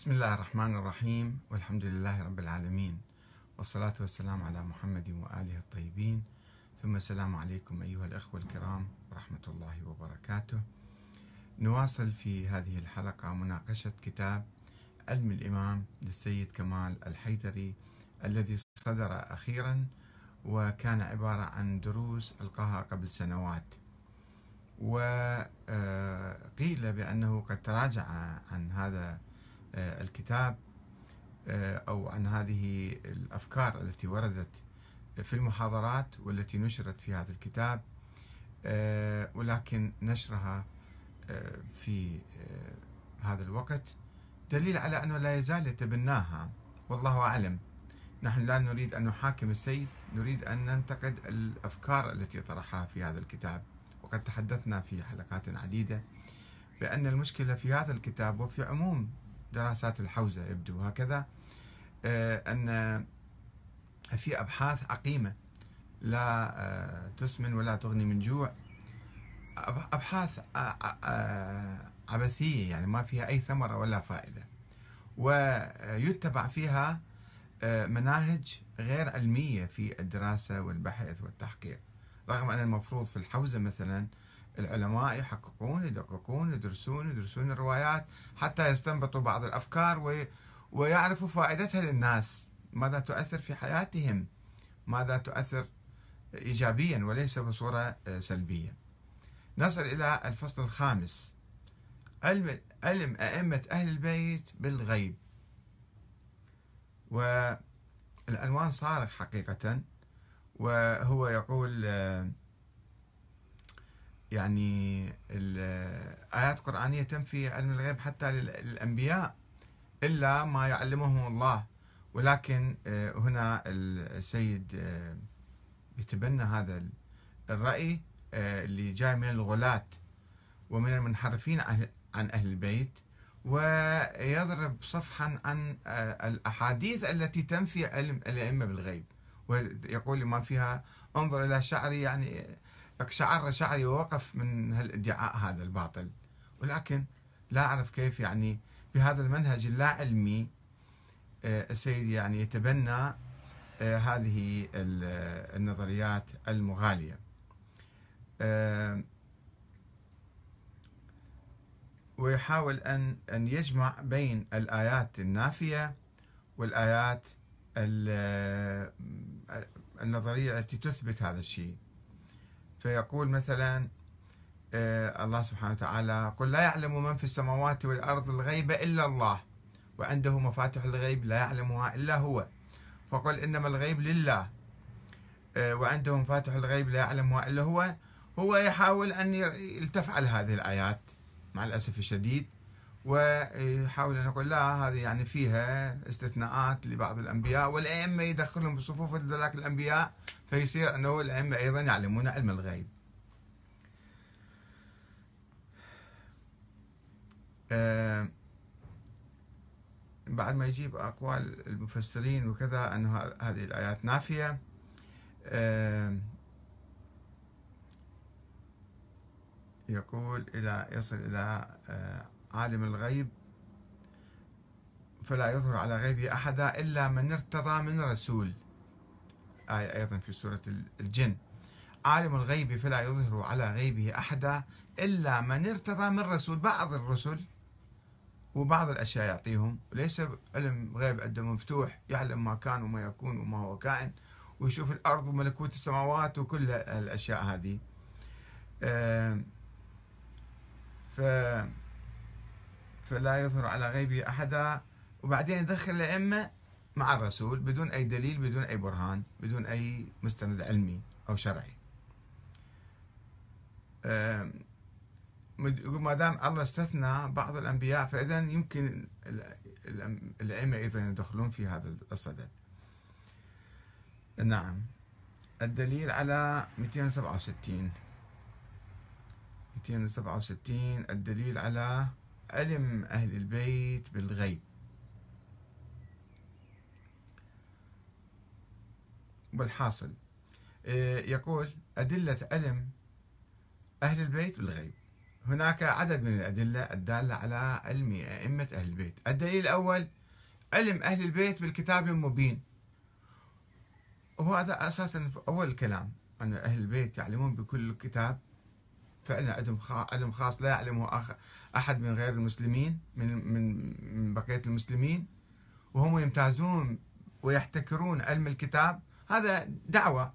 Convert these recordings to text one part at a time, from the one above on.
بسم الله الرحمن الرحيم والحمد لله رب العالمين والصلاة والسلام على محمد وآله الطيبين. ثم السلام عليكم أيها الأخوة الكرام ورحمة الله وبركاته. نواصل في هذه الحلقة مناقشة كتاب علم الإمام للسيد كمال الحيدري الذي صدر أخيرا وكان عبارة عن دروس ألقاها قبل سنوات. وقيل بأنه قد تراجع عن هذا الكتاب آه، أو عن هذه الأفكار التي وردت في المحاضرات والتي نشرت في هذا الكتاب آه، ولكن نشرها في هذا الوقت دليل على أنه لا يزال يتبناها. والله أعلم. نحن لا نريد أن نحاكم السيد نريد أن ننتقد الأفكار التي طرحها في هذا الكتاب. وقد تحدثنا في حلقات عديدة بأن المشكلة في هذا الكتاب وفي عموم دراسات الحوزة يبدو هكذا آه، أن في أبحاث عقيمة لا آه، تسمن ولا تغني من جوع أبحاث عبثية يعني ما فيها أي ثمرة ولا فائدة. ويتبع فيها آه، مناهج غير علمية في الدراسة والبحث والتحقيق رغم أن المفروض في الحوزة مثلا العلماء يحققون يدققون يدرسون يدرسون الروايات حتى يستنبطوا بعض الأفكار ويعرفوا فائدتها للناس ماذا تؤثر في حياتهم ماذا تؤثر إيجابيا وليس بصورة آه، سلبية. نصل إلى الفصل الخامس. علم علم أئمة أهل البيت بالغيب. والعنوان صارخ حقيقة وهو يقول آه، يعني الآيات القرآنية تنفي علم الغيب حتى للأنبياء إلا ما يعلمهم الله. ولكن آه، هنا السيد آه، يتبنى هذا الرأي آه، اللي جاي من الغلاة ومن المنحرفين عن أهل البيت ويضرب صفحا عن الأحاديث التي تنفي علم الأئمة بالغيب. ويقول ما فيها انظر إلى شعري يعني اقشعر شعري ووقف من هالادعاء هذا الباطل. ولكن لا أعرف كيف يعني بهذا المنهج اللا علمي آه، السيد يعني يتبنى آه، هذه النظريات المغالية. آه، ويحاول أن أن يجمع بين الآيات النافية والآيات النظرية التي تثبت هذا الشيء. فيقول مثلا آه، الله سبحانه وتعالى قل لا يعلم من في السماوات والأرض الغيب إلا الله وعنده مفاتح الغيب لا يعلمها إلا هو. فقل إنما الغيب لله آه، وعنده مفاتح الغيب لا يعلمها إلا هو. هو يحاول أن يلتفعل هذه الآيات مع الأسف الشديد ويحاول أن يقول لا هذه يعني فيها استثناءات لبعض الأنبياء والأئمة يدخلهم بصفوف ذلك الأنبياء فيصير أنه الأئمة أيضا يعلمون علم الغيب. آه، بعد ما يجيب أقوال المفسرين وكذا أن هذه الآيات نافية آه، يقول إلى يصل إلى آه، عالم الغيب فلا يظهر على غيبه أحدا إلا من ارتضى من رسول. آية أيضا في سورة الجن. عالم الغيب فلا يظهر على غيبه أحدا إلا من ارتضى من رسول بعض الرسل وبعض الأشياء يعطيهم. ليس علم غيب عنده مفتوح يعلم ما كان وما يكون وما هو كائن ويشوف الأرض وملكوت السماوات وكل الأشياء هذه. ف فلا يظهر على غيبه أحدا. وبعدين يدخل الأئمة مع الرسول بدون أي دليل بدون أي برهان بدون أي مستند علمي أو شرعي. ما دام الله استثنى بعض الأنبياء فإذا يمكن الأئمة أيضا يدخلون في هذا الصدد. نعم. الدليل على 267 267 الدليل على علم أهل البيت بالغيب. بالحاصل. آه، يقول أدلة علم أهل البيت بالغيب. هناك عدد من الأدلة الدالة على علم أئمة أهل البيت. الدليل الأول علم أهل البيت بالكتاب المبين. وهو هذا أساسا أول الكلام أن أهل البيت يعلمون بكل كتاب. فعلا عندهم علم خاص لا يعلمه أحد من غير المسلمين من من بقية المسلمين. وهم يمتازون ويحتكرون علم الكتاب. هذا دعوة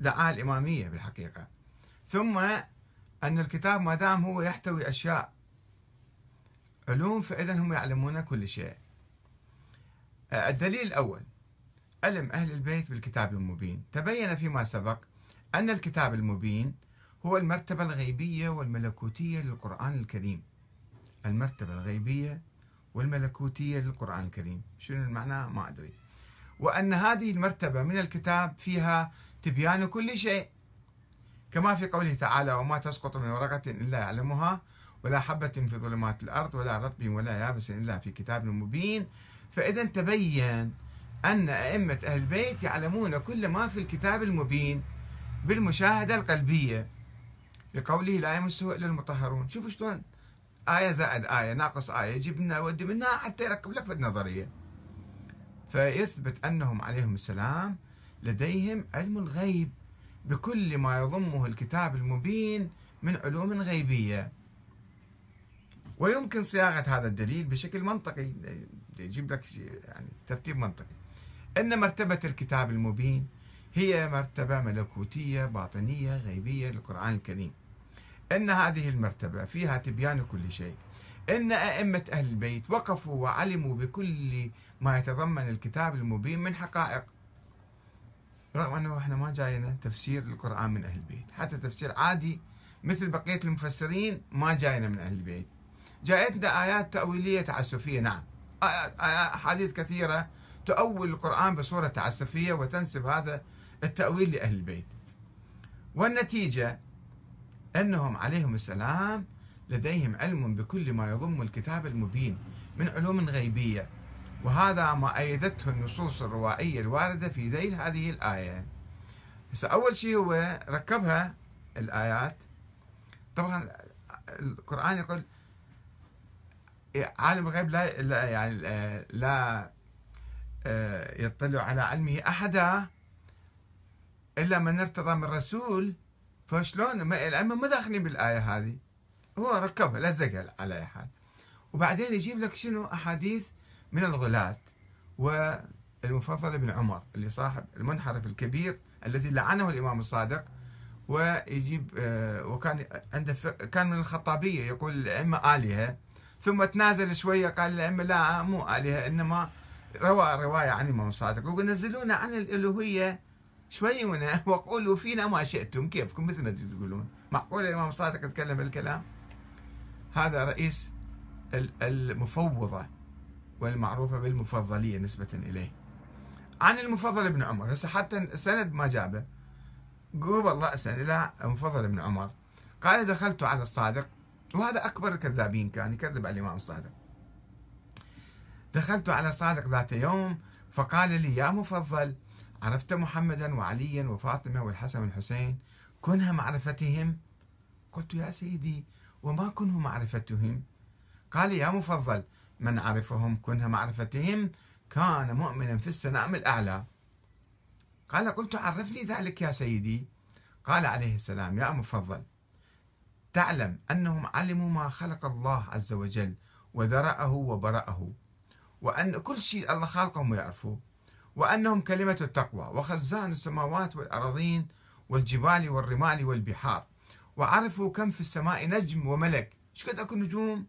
دعاء الإمامية بالحقيقة. ثم أن الكتاب ما دام هو يحتوي أشياء علوم فإذا هم يعلمون كل شيء. الدليل الأول علم أهل البيت بالكتاب المبين. تبين فيما سبق أن الكتاب المبين هو المرتبة الغيبية والملكوتية للقرآن الكريم. المرتبة الغيبية والملكوتية للقرآن الكريم. شنو المعنى؟ ما أدري. وأن هذه المرتبة من الكتاب فيها تبيان كل شيء. كما في قوله تعالى وما تسقط من ورقة إلا يعلمها ولا حبة في ظلمات الأرض ولا رطب ولا يابس إلا في كتاب مبين. فإذا تبين أن أئمة أهل البيت يعلمون كل ما في الكتاب المبين بالمشاهدة القلبية. لقوله لا يمسه إلا المطهرون. شوفوا شلون آية زائد آية ناقص آية يجيب لنا ودي منها حتى يركب لك في النظرية. فيثبت أنهم عليهم السلام لديهم علم الغيب بكل ما يضمه الكتاب المبين من علوم غيبية. ويمكن صياغة هذا الدليل بشكل منطقي يجيب لك يعني ترتيب منطقي. أن مرتبة الكتاب المبين هي مرتبة ملكوتية باطنية غيبية للقرآن الكريم. أن هذه المرتبة فيها تبيان كل شيء. أن أئمة أهل البيت وقفوا وعلموا بكل ما يتضمن الكتاب المبين من حقائق. رغم أنه إحنا ما جاينا تفسير القرآن من أهل البيت. حتى تفسير عادي مثل بقية المفسرين ما جاينا من أهل البيت. جاءتنا آيات تأويلية تعسفية نعم. أحاديث كثيرة تؤول القرآن بصورة تعسفية وتنسب هذا التأويل لأهل البيت. والنتيجة أنهم عليهم السلام لديهم علم بكل ما يضم الكتاب المبين من علوم غيبية. وهذا ما أيدته النصوص الروائية الواردة في ذيل هذه الآية. بس أول شيء هو ركبها الآيات. طبعا القرآن يقول عالم الغيب لا يعني لا آه، يطلع على علمه أحدا إلا من ارتضى من رسول. فشلون؟ الأئمة ما داخلين بالآية هذه. هو ركبها لزقها على أي حال. وبعدين يجيب لك شنو؟ أحاديث من الغلاة والمفضل ابن عمر اللي صاحب المنحرف الكبير الذي لعنه الإمام الصادق ويجيب آه، وكان عنده كان من الخطابية يقول الأئمة آلهة ثم تنازل شوية قال الأئمة لا مو آلهة إنما روى رواية عن الإمام الصادق. يقول نزلونا عن الألوهية شويونا وقولوا فينا ما شئتم كيفكم؟ مثل ما تقولون. معقول الإمام الصادق يتكلم بالكلام؟ هذا رئيس المفوضة والمعروفة بالمفضلية نسبة إليه. عن المفضل ابن عمر. هسه حتى سند ما جابه. قبل رأسا إلى المفضل ابن عمر. قال دخلت على الصادق. وهذا أكبر الكذابين كان يكذب على الإمام الصادق. دخلت على الصادق ذات يوم فقال لي يا مفضل عرفت محمدا وعليا وفاطمة والحسن والحسين كنها معرفتهم. قلت يا سيدي وما كنه معرفتهم. قال يا مفضل من عرفهم كنها معرفتهم؟ كان مؤمنا في السنام الأعلى. قال قلت عرفني ذلك يا سيدي. قال عليه السلام يا مفضل تعلم أنهم علموا ما خلق الله عز وجل وذرأه وبرأه وأن كل شيء الله خالقهم يعرفوه وأنهم كلمة التقوى وخزان السماوات والأراضين والجبال والرمال والبحار. وعرفوا كم في السماء نجم وملك. إيش قد اكو نجوم؟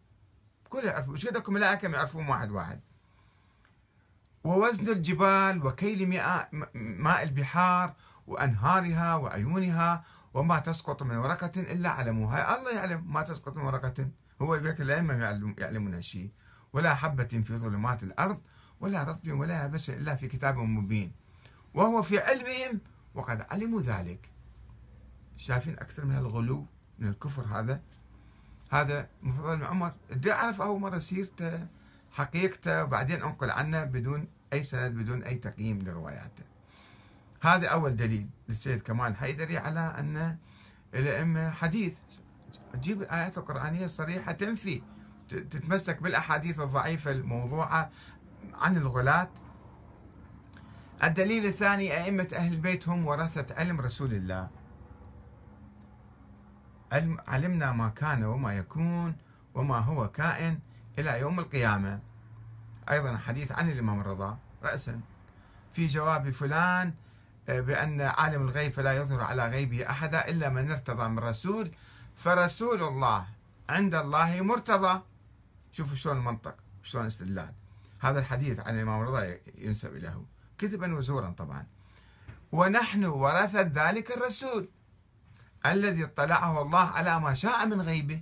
كل يعرفوا. إيش قد اكو ملائكة؟ يعرفون واحد واحد. ووزن الجبال وكيل ماء البحار وأنهارها وعيونها وما تسقط من ورقة إلا علموها. الله يعلم ما تسقط من ورقة. هو يقول لك الأئمة يعلمون هالشيء ولا حبة في ظلمات الأرض ولا رطب ولا يابس إلا في كتاب مبين. وهو في علمهم وقد علموا ذلك. شايفين أكثر من الغلو من الكفر هذا. هذا مفضل بن عمر. بدي أعرف أول مرة سيرته حقيقته وبعدين أنقل عنه بدون أي سند بدون أي تقييم لرواياته. هذا أول دليل للسيد كمال حيدري على أن الأئمة حديث. تجيب الآيات القرآنية الصريحة تنفي تتمسك بالأحاديث الضعيفة الموضوعة عن الغلاة. الدليل الثاني أئمة أهل البيت هم ورثة علم رسول الله. علمنا ما كان وما يكون وما هو كائن إلى يوم القيامة. أيضا حديث عن الإمام الرضا رأسا. في جواب فلان آه، بأن عالم الغيب فلا يظهر على غيبه أحدا إلا من ارتضى من رسول فرسول الله عند الله مرتضى. شوفوا شلون المنطق شلون الاستدلال هذا الحديث عن الإمام الرضا ينسب له كذبا وزورا طبعا. ونحن ورثة ذلك الرسول. الذي اطلعه الله على ما شاء من غيبه.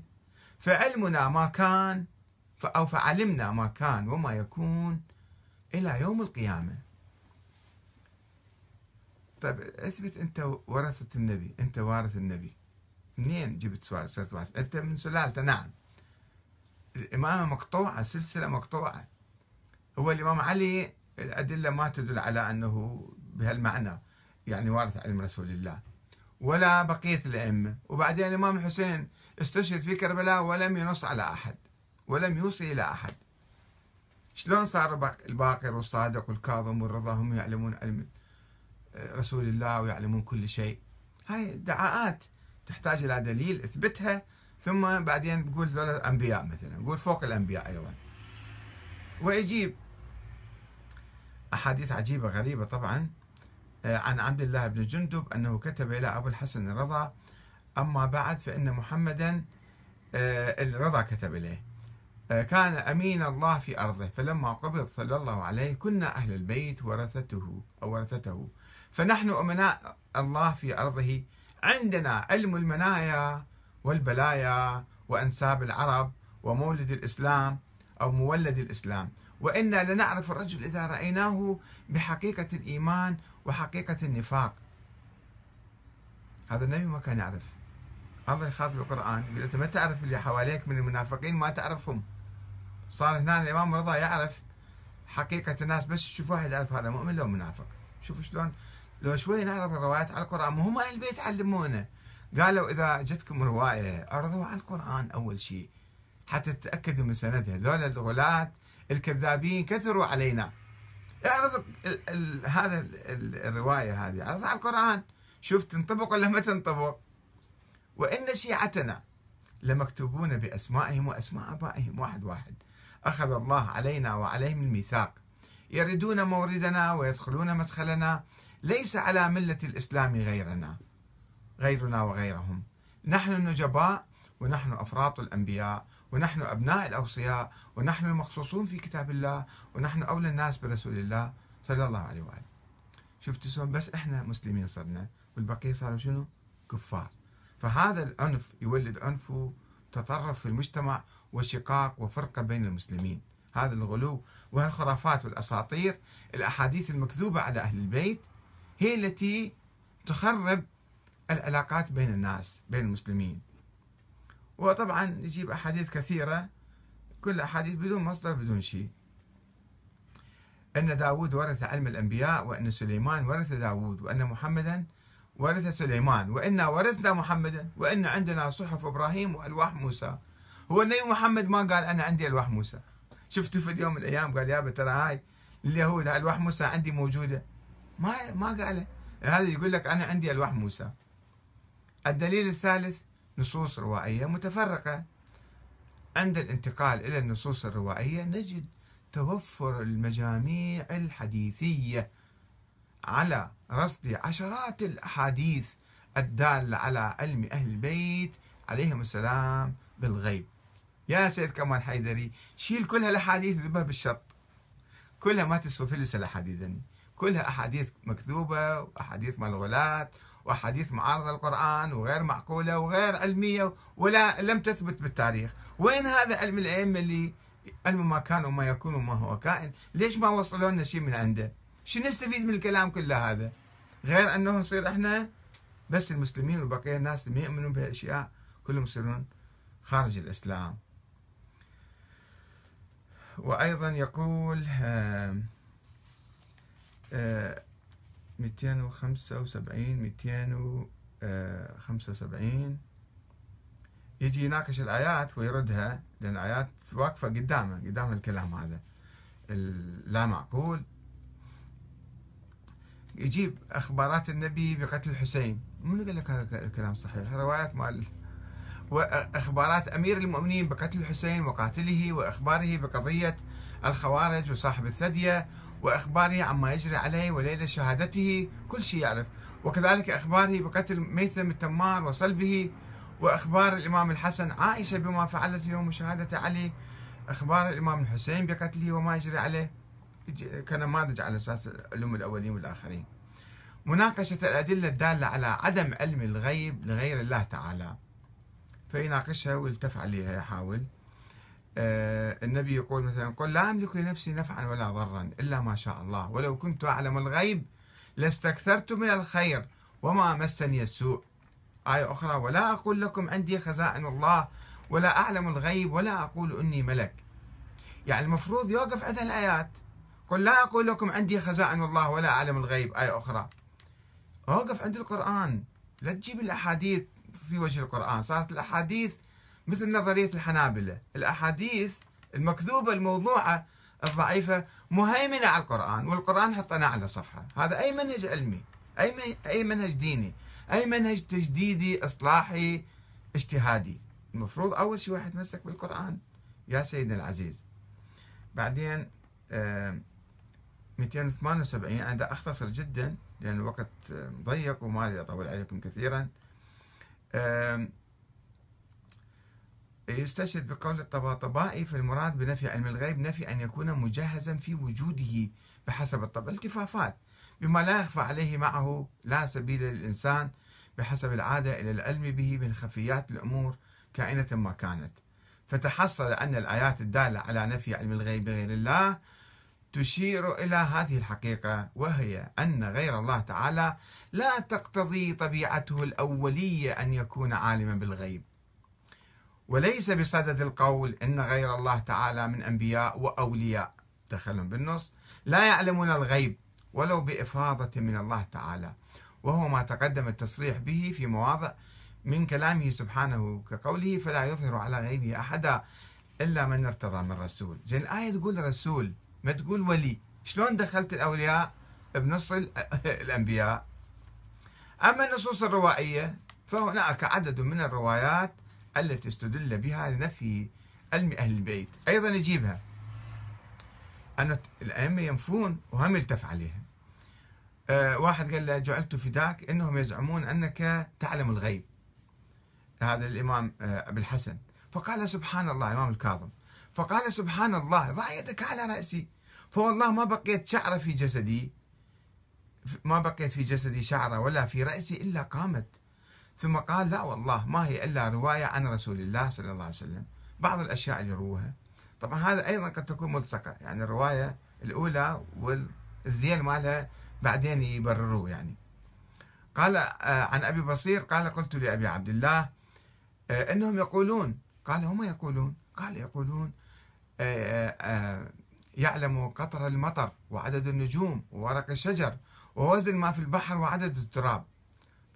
فعلمنا ما كان أو فعلمنا ما كان وما يكون إلى يوم القيامة. طيب إثبت أنت ورثة النبي. أنت وارث النبي. منين جبت سؤال؟ صرت وارث أنت من سلالته؟ نعم. الإمامة مقطوعة سلسلة مقطوعة. هو الإمام علي الأدلة ما تدل على أنه بهالمعنى يعني وارث علم رسول الله. ولا بقية الأئمة. وبعدين الإمام الحسين استشهد في كربلاء ولم ينص على أحد ولم يوصي إلى أحد. شلون صار الباقر والصادق والكاظم والرضا هم يعلمون علم رسول الله ويعلمون كل شيء؟ هاي ادعاءات تحتاج إلى دليل اثبتها ثم بعدين تقول ذولا أنبياء مثلا نقول فوق الأنبياء أيضا. ويجيب أحاديث عجيبة غريبة طبعا. عن عبد الله بن جندب أنه كتب إلى أبو الحسن الرضا أما بعد فإن محمدا آه، الرضا كتب إليه. آه، كان أمين الله في أرضه فلما قبض صلى الله عليه كنا أهل البيت ورثته أو ورثته. فنحن أمناء الله في أرضه. عندنا علم المنايا والبلايا وأنساب العرب ومولد الإسلام أو مولد الإسلام. وإنا لنعرف الرجل إذا رأيناه بحقيقة الإيمان وحقيقة النفاق. هذا النبي ما كان يعرف. الله يخاطب بالقرآن. يقول أنت ما تعرف اللي حواليك من المنافقين؟ ما تعرفهم. صار هنا الإمام رضا يعرف حقيقة الناس بس يشوف واحد يعرف هذا مؤمن لو منافق. شوفوا شلون. لو شوي نعرض الروايات على القرآن ما هم أهل البيت علمونا قالوا إذا جتكم رواية أعرضوها على القرآن أول شيء. حتى تتأكدوا من سندها. ذولا الغلاة الكذابين كثروا علينا. اعرض ال ال هذا ال الرواية هذه. اعرضها على القرآن؟ شوف تنطبق ولا ما تنطبق. وإن شيعتنا لمكتوبون بأسمائهم وأسماء آبائهم واحد واحد. أخذ الله علينا وعليهم الميثاق. يردون موردنا ويدخلون مدخلنا. ليس على ملة الإسلام غيرنا. غيرنا وغيرهم. نحن النجباء ونحن أفراط الأنبياء. ونحن أبناء الأوصياء ونحن المخصوصون في كتاب الله ونحن أولى الناس برسول الله صلى الله عليه وآله. شفتوا شلون؟ بس إحنا مسلمين صرنا والبقية صاروا شنو؟ كفار. فهذا العنف يولد عنف وتطرف في المجتمع وشقاق وفرقة بين المسلمين. هذا الغلو وهالخرافات والأساطير الأحاديث المكذوبة على أهل البيت هي التي تخرب العلاقات بين الناس بين المسلمين. وطبعا يجيب أحاديث كثيرة كل أحاديث بدون مصدر بدون شيء. أن داود ورث علم الأنبياء وأن سليمان ورث داود وأن محمدا ورث سليمان وإنا ورثنا محمدا وأن عندنا صحف إبراهيم وألواح موسى. هو النبي محمد ما قال أنا عندي ألواح موسى. شفتوا في يوم من الأيام قال يا ترى هاي اليهود ألواح موسى عندي موجودة. ما ما قال هذا يقول لك أنا عندي ألواح موسى. الدليل الثالث نصوص روائية متفرقة. عند الانتقال إلى النصوص الروائية نجد توفر المجاميع الحديثية على رصد عشرات الأحاديث الدالة على علم أهل البيت عليهم السلام بالغيب. يا سيد كمال حيدري شيل كل هالأحاديث ذبها بالشط كلها ما تسوى فلس الأحاديث كلها أحاديث مكذوبة وأحاديث ملغولات وأحاديث معارضة للقرآن وغير معقولة وغير علمية ولا لم تثبت بالتاريخ. وين هذا علم الأئمة اللي علم ما كان وما يكون وما هو كائن؟ ليش ما وصلوا لنا شيء من عنده؟ شو نستفيد من الكلام كله هذا؟ غير أنه نصير إحنا بس المسلمين وبقية الناس اللي يؤمنون بهالأشياء كلهم يصيرون خارج الإسلام. وأيضا يقول آه 275 275 يجي يناقش الآيات ويردها لأن الآيات واقفة قدامه قدام الكلام هذا. لا معقول. يجيب أخبارات النبي بقتل الحسين. من قال لك هذا الكلام صحيح روايات مال وأخبارات أمير المؤمنين بقتل الحسين وقاتله وأخباره بقضية الخوارج وصاحب الثدية واخباره عما يجري عليه وليلة شهادته كل شيء يعرف وكذلك أخباره بقتل ميثم التمار وصلبه وأخبار الإمام الحسن عائشة بما فعلت يوم شهادة علي أخبار الإمام الحسين بقتله وما يجري عليه كنماذج على أساس العلوم الأولين والآخرين. مناقشة الأدلة الدالة على عدم علم الغيب لغير الله تعالى. فيناقشها ويلتف عليها يحاول. آه النبي يقول مثلا قل لا أملك لنفسي نفعا ولا ضرا إلا ما شاء الله. ولو كنت أعلم الغيب لاستكثرت من الخير وما مسني السوء. آية أخرى ولا أقول لكم عندي خزائن الله ولا أعلم الغيب ولا أقول إني ملك. يعني المفروض يوقف عند الآيات. قل لا أقول لكم عندي خزائن الله ولا أعلم الغيب. آية أخرى. وقف عند القرآن. لا تجيب الأحاديث في وجه القرآن. صارت الأحاديث مثل نظرية الحنابلة. الأحاديث المكذوبة الموضوعة الضعيفة مهيمنة على القرآن والقرآن حطنا على صفحة. هذا أي منهج علمي أي أي منهج ديني أي منهج تجديدي إصلاحي اجتهادي. المفروض أول شيء واحد يتمسك بالقرآن. يا سيدنا العزيز. بعدين 278 أنا أختصر جدا لأن الوقت ضيق وما أطول عليكم كثيرا. يستشهد بقول الطباطبائي في المراد بنفي علم الغيب نفي أن يكون مجهزا في وجوده بحسب الطبع التفافات. بما لا يخفى عليه معه لا سبيل للإنسان بحسب العادة إلى العلم به من خفيات الأمور كائنة ما كانت. فتحصل أن الآيات الدالة على نفي علم الغيب بغير الله تشير إلى هذه الحقيقة وهي أن غير الله تعالى لا تقتضي طبيعته الأولية أن يكون عالما بالغيب. وليس بصدد القول أن غير الله تعالى من أنبياء وأولياء. دخلهم بالنص. لا يعلمون الغيب ولو بإفاضة من الله تعالى. وهو ما تقدم التصريح به في مواضع من كلامه سبحانه كقوله فلا يظهر على غيبه أحدا إلا من ارتضى من رسول. زين الآية تقول رسول ما تقول ولي. شلون دخلت الأولياء بنص الأنبياء؟ أما النصوص الروائية فهناك عدد من الروايات التي استدل بها لنفي علم أهل البيت. أيضا يجيبها. أن الأئمة ينفون وهم يلتف عليها أه واحد قال له جعلت فداك إنهم يزعمون أنك تعلم الغيب. هذا الإمام أه أبي الحسن. فقال سبحان الله الإمام الكاظم. فقال سبحان الله ضع يدك على رأسي. فوالله ما بقيت شعرة في جسدي ما بقيت في جسدي شعرة ولا في رأسي إلا قامت ثم قال لا والله ما هي إلا رواية عن رسول الله صلى الله عليه وسلم. بعض الأشياء اللي يروها. طبعا هذا أيضا قد تكون ملصقة. يعني الرواية الأولى والذيل مالها بعدين يبرروه يعني. قال آه، عن أبي بصير قال قلت لأبي عبد الله آه، إنهم يقولون. قال هم يقولون. قال يقولون آه، يعلم قطر المطر وعدد النجوم وورق الشجر ووزن ما في البحر وعدد التراب.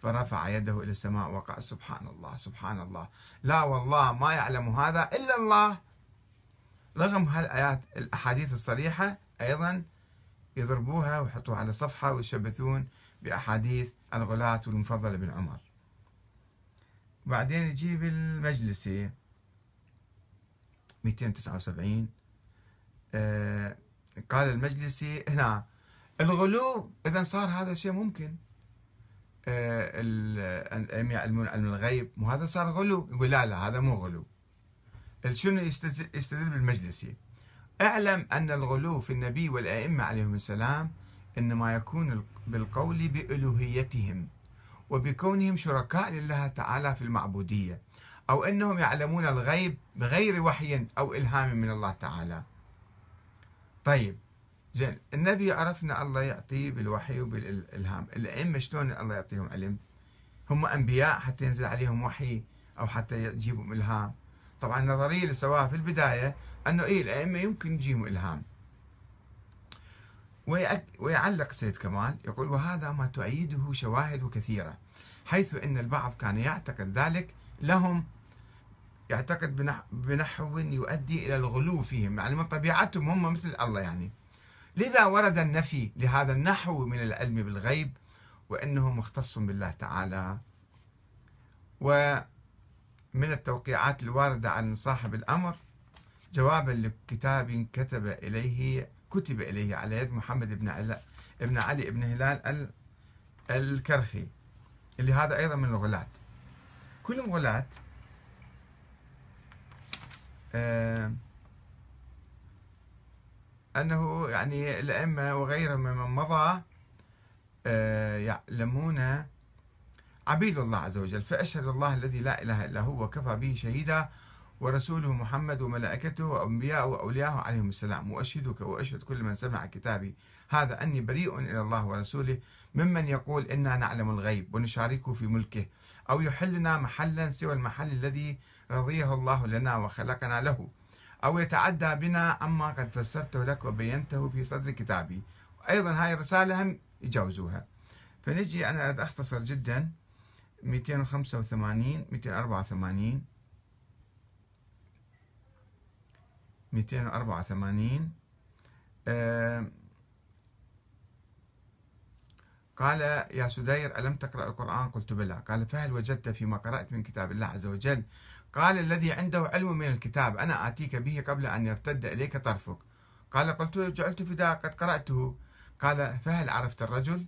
فرفع يده إلى السماء وقال سبحان الله سبحان الله لا والله ما يعلم هذا إلا الله. رغم هالآيات الأحاديث الصريحة أيضا يضربوها ويحطوها على صفحة ويشبثون بأحاديث الغلاة والمفضل بن عمر. بعدين يجيب المجلسي 279 آه قال المجلسي هنا الغلو إذا صار هذا شيء ممكن. يعلمون علم الغيب. مو هذا صار غلو؟ يقول لا لا هذا مو غلو. شنو يستدل بالمجلسي اعلم أن الغلو في النبي والأئمة عليهم السلام إنما يكون بالقول بألوهيتهم وبكونهم شركاء لله تعالى في المعبودية أو أنهم يعلمون الغيب بغير وحي أو إلهام من الله تعالى. طيب زين النبي عرفنا الله يعطيه بالوحي وبالإلهام. الأئمة شلون الله يعطيهم علم؟ هم أنبياء حتى ينزل عليهم وحي أو حتى يجيبهم إلهام. طبعا النظرية اللي سواها في البداية أنه إيه الأئمة يمكن يجيهم إلهام. ويعلق سيد كمال يقول وهذا ما تؤيده شواهد كثيرة حيث أن البعض كان يعتقد ذلك لهم يعتقد بنحو يؤدي إلى الغلو فيهم يعني من طبيعتهم هم مثل الله يعني. لذا ورد النفي لهذا النحو من العلم بالغيب وأنه مختص بالله تعالى. ومن التوقيعات الواردة عن صاحب الأمر جوابا لكتاب كتب إليه كتب إليه على يد محمد بن علي ابن علي بن هلال الكرخي اللي هذا أيضا من الغلاة. كل الغلاة آه أنه يعني الأئمة وغيرهم ممن مضى آه يعلمون عبيد الله عز وجل. فأشهد الله الذي لا إله إلا هو وكفى به شهيدا ورسوله محمد وملائكته وأنبياءه وأولياءه عليهم السلام. وأشهدك وأشهد كل من سمع كتابي. هذا أني بريء إلى الله ورسوله ممن يقول إنا نعلم الغيب ونشاركه في ملكه أو يحلنا محلا سوى المحل الذي رضيه الله لنا وخلقنا له. أو يتعدى بنا عما قد فسرته لك وبينته في صدر كتابي. أيضا هاي الرسالة هم يجاوزوها. فنجي أنا أختصر جدا. 285 284 284 آه قال يا سدير ألم تقرأ القرآن؟ قلت بلى. قال فهل وجدت فيما قرأت من كتاب الله عز وجل قال الذي عنده علم من الكتاب أنا آتيك به قبل أن يرتد إليك طرفك. قال قلت جعلت فداء قد قرأته. قال فهل عرفت الرجل؟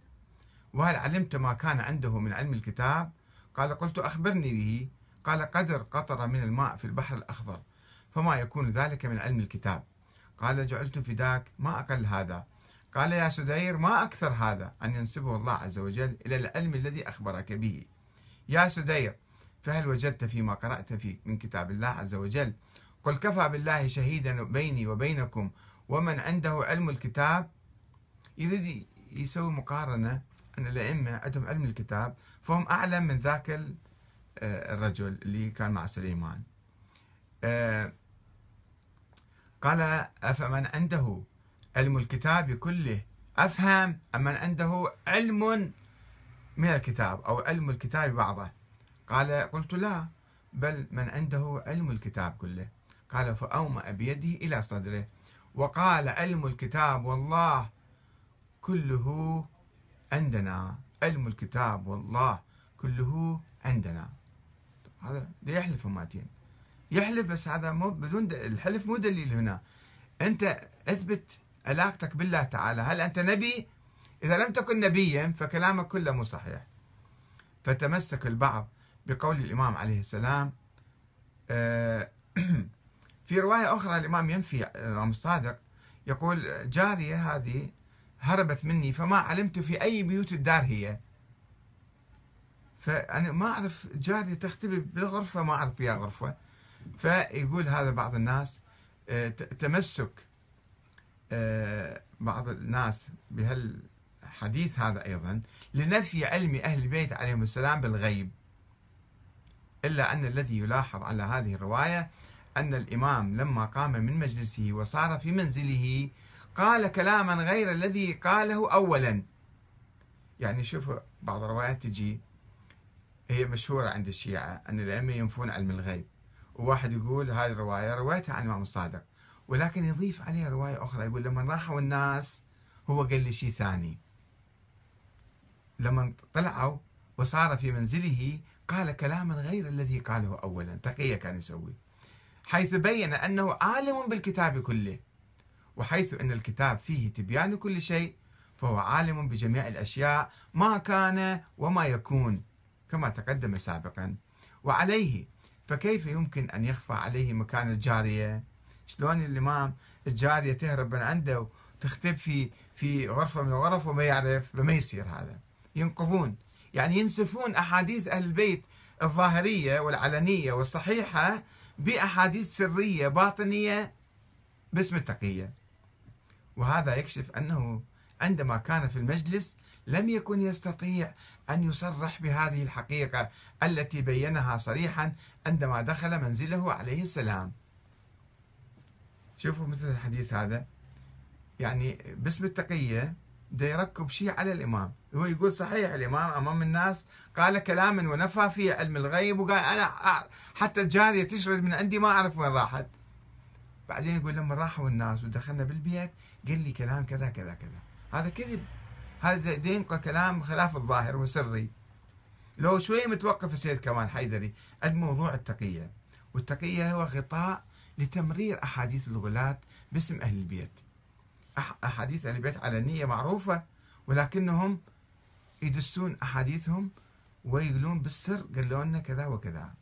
وهل علمت ما كان عنده من علم الكتاب؟ قال قلت أخبرني به. قال قدر قطرة من الماء في البحر الأخضر فما يكون ذلك من علم الكتاب. قال جعلت فداك ما أقل هذا. قال يا سدير ما أكثر هذا أن ينسبه الله عز وجل إلى العلم الذي أخبرك به. يا سدير فهل وجدت فيما قرأت فيه من كتاب الله عز وجل؟ قل كفى بالله شهيدا بيني وبينكم ومن عنده علم الكتاب يريد يسوي مقارنة أن الأئمة عندهم علم الكتاب فهم أعلم من ذاك آه، الرجل اللي كان مع سليمان. آه، قال أفمن عنده علم الكتاب كله؟ أفهم أم من عنده علم من الكتاب أو علم الكتاب بعضه. قال قلت لا بل من عنده علم الكتاب كله. قال فأومأ بيده إلى صدره. وقال علم الكتاب والله كله عندنا. علم الكتاب والله كله عندنا. هذا يحلف ماتين يحلف بس هذا مو بدون الحلف مو دليل هنا. أنت أثبت علاقتك بالله تعالى. هل أنت نبي؟ إذا لم تكن نبيا فكلامك كله مو صحيح. فتمسك البعض بقول الإمام عليه السلام آه، في رواية أخرى الإمام ينفي الامام الصادق يقول جارية هذه هربت مني فما علمت في أي بيوت الدار هي. فأنا ما أعرف جارية تختبي بالغرفة ما أعرف فيها غرفة. فيقول هذا بعض الناس آه، تمسك آه، بعض الناس بهالحديث هذا أيضا لنفي علم أهل البيت عليهم السلام بالغيب. إلا أن الذي يلاحظ على هذه الرواية أن الإمام لما قام من مجلسه وصار في منزله قال كلاما غير الذي قاله أولا. يعني شوفوا بعض الروايات تجي هي مشهورة عند الشيعة أن الأئمة ينفون علم الغيب. وواحد يقول هذه الرواية روايتها عن الإمام الصادق ولكن يضيف عليها رواية أخرى يقول لما راحوا الناس هو قال لي شيء ثاني. لما طلعوا وصار في منزله قال كلاما غير الذي قاله أولا. تقية كان يسوي؟ حيث بين أنه عالم بالكتاب كله وحيث أن الكتاب فيه تبيان كل شيء فهو عالم بجميع الأشياء ما كان وما يكون كما تقدم سابقا. وعليه فكيف يمكن أن يخفى عليه مكان الجارية؟ شلون الإمام الجارية تهرب من عنده وتختب في في غرفة من الغرف وما يعرف فما يصير هذا؟ ينقضون يعني ينسفون أحاديث أهل البيت الظاهرية والعلنية والصحيحة بأحاديث سرية باطنية باسم التقية. وهذا يكشف أنه عندما كان في المجلس لم يكن يستطيع أن يصرح بهذه الحقيقة التي بينها صريحا عندما دخل منزله عليه السلام. شوفوا مثل الحديث هذا. يعني باسم التقية دا يركب شيء على الإمام. هو يقول صحيح الإمام أمام الناس قال كلاما ونفى فيه علم الغيب وقال أنا حتى الجارية تشرد من عندي ما أعرف وين راحت. بعدين يقول لما راحوا الناس ودخلنا بالبيت قال لي كلام كذا كذا كذا. هذا كذب. هذا ينقل كلام خلاف الظاهر وسري. لو شوي متوقف السيد كمال حيدري عند موضوع التقية. والتقية هو غطاء لتمرير أحاديث الغلاة باسم أهل البيت. أحاديث أهل البيت علنية معروفة ولكنهم يدسون أحاديثهم ويقولون بالسر قالوا لنا كذا وكذا.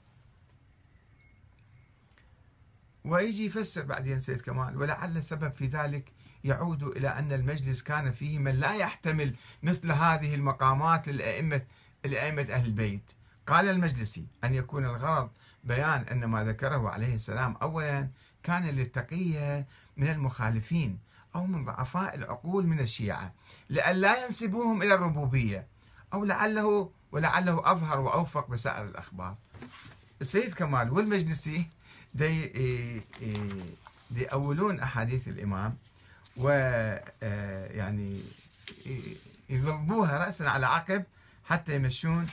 ويجي يفسر بعدين سيد كمال ولعل السبب في ذلك يعود إلى أن المجلس كان فيه من لا يحتمل مثل هذه المقامات للأئمة لأئمة أهل البيت. قال المجلسي أن يكون الغرض بيان أن ما ذكره عليه السلام أولا كان للتقية من المخالفين أو من ضعفاء العقول من الشيعة لأن لا ينسبوهم إلى الربوبية أو لعله ولعله أظهر وأوفق بسائر الأخبار. السيد كمال والمجلسي دي, دي أولون أحاديث الإمام و آه، يعني يغضبوها رأسا على عقب حتى يمشون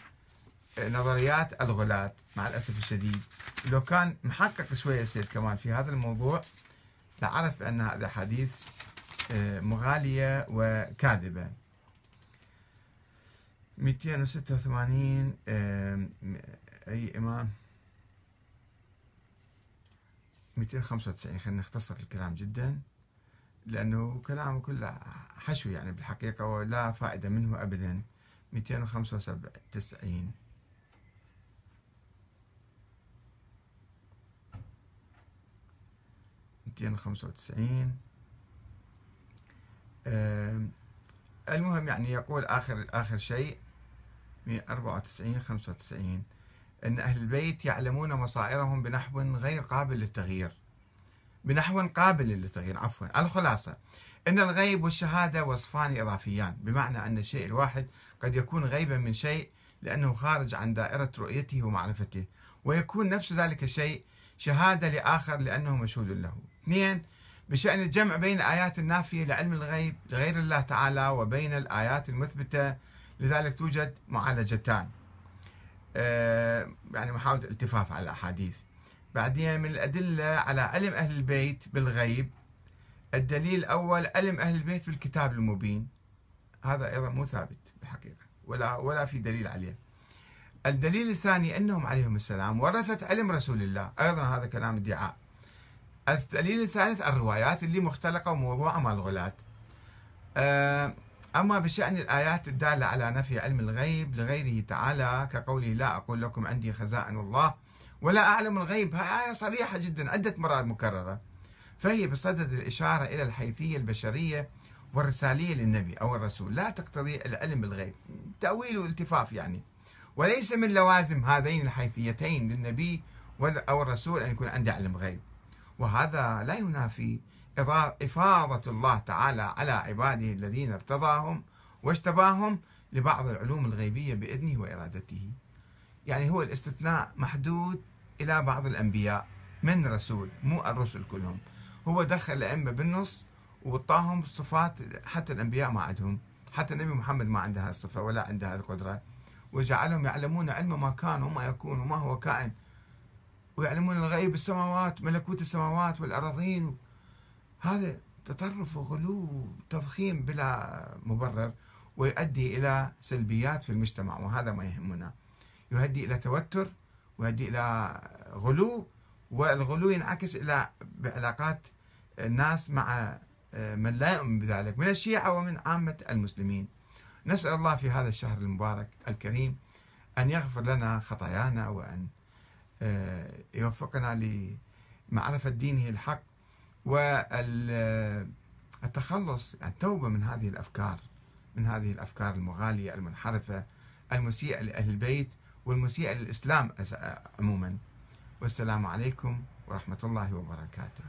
نظريات الغلاة. مع الأسف الشديد لو كان محقق شوية السيد كمال في هذا الموضوع لعرف أن هذا حديث آه، مغالية وكاذبة. 286 أي إمام؟ 295 خلينا نختصر الكلام جدا لأنه كلامه كله حشو يعني بالحقيقة ولا فائدة منه أبدا. 295 295 المهم يعني يقول آخر آخر شيء 194 95 أن أهل البيت يعلمون مصائرهم بنحو غير قابل للتغيير. بنحو قابل للتغيير عفوا الخلاصة. أن الغيب والشهادة وصفان إضافيان بمعنى أن الشيء الواحد قد يكون غيبا من شيء لأنه خارج عن دائرة رؤيته ومعرفته. ويكون نفس ذلك الشيء شهادة لآخر لأنه مشهود له. اثنين بشأن الجمع بين الآيات النافية لعلم الغيب لغير الله تعالى وبين الآيات المثبتة لذلك توجد معالجتان. آه، يعني محاولة الالتفاف على الأحاديث. بعدين من الأدلة على علم أهل البيت بالغيب الدليل الأول علم أهل البيت بالكتاب المبين. هذا أيضا مو ثابت بالحقيقة ولا ولا في دليل عليه. الدليل الثاني أنهم عليهم السلام ورثت علم رسول الله. أيضا هذا كلام ادعاء الدليل الثالث الروايات اللي مختلقة وموضوعة مع الغلاة. آه، أما بشأن الآيات الدالة على نفي علم الغيب لغيره تعالى كقوله لا أقول لكم عندي خزائن الله ولا أعلم الغيب هاي آية صريحة جدا عدة مرات مكررة. فهي بصدد الإشارة إلى الحيثية البشرية والرسالية للنبي أو الرسول. لا تقتضي العلم بالغيب. تأويل والتفاف يعني. وليس من لوازم هذين الحيثيتين للنبي أو الرسول أن يكون عنده علم غيب. وهذا لا ينافي إفاضة الله تعالى على عباده الذين ارتضاهم واجتباهم لبعض العلوم الغيبية بإذنه وإرادته. يعني هو الاستثناء محدود إلى بعض الأنبياء من رسول مو الرسل كلهم. هو دخل الأئمة بالنص وطاهم صفات حتى الأنبياء ما عندهم. حتى النبي محمد ما عنده هالصفة ولا عنده هالقدرة. وجعلهم يعلمون علم ما كان وما يكون وما هو كائن. ويعلمون الغيب السماوات ملكوت السماوات والأراضين. هذا تطرف وغلو تضخيم بلا مبرر ويؤدي إلى سلبيات في المجتمع وهذا ما يهمنا. يؤدي إلى توتر ويؤدي إلى غلو والغلو ينعكس إلى بعلاقات الناس مع آه، من لا يؤمن بذلك من الشيعة ومن عامة المسلمين. نسأل الله في هذا الشهر المبارك الكريم أن يغفر لنا خطايانا وأن يوفقنا لمعرفة دينه الحق والتخلص التوبة من هذه الأفكار من هذه الأفكار المغالية المنحرفة المسيئة لأهل البيت والمسيئة للإسلام عموما. والسلام عليكم ورحمة الله وبركاته.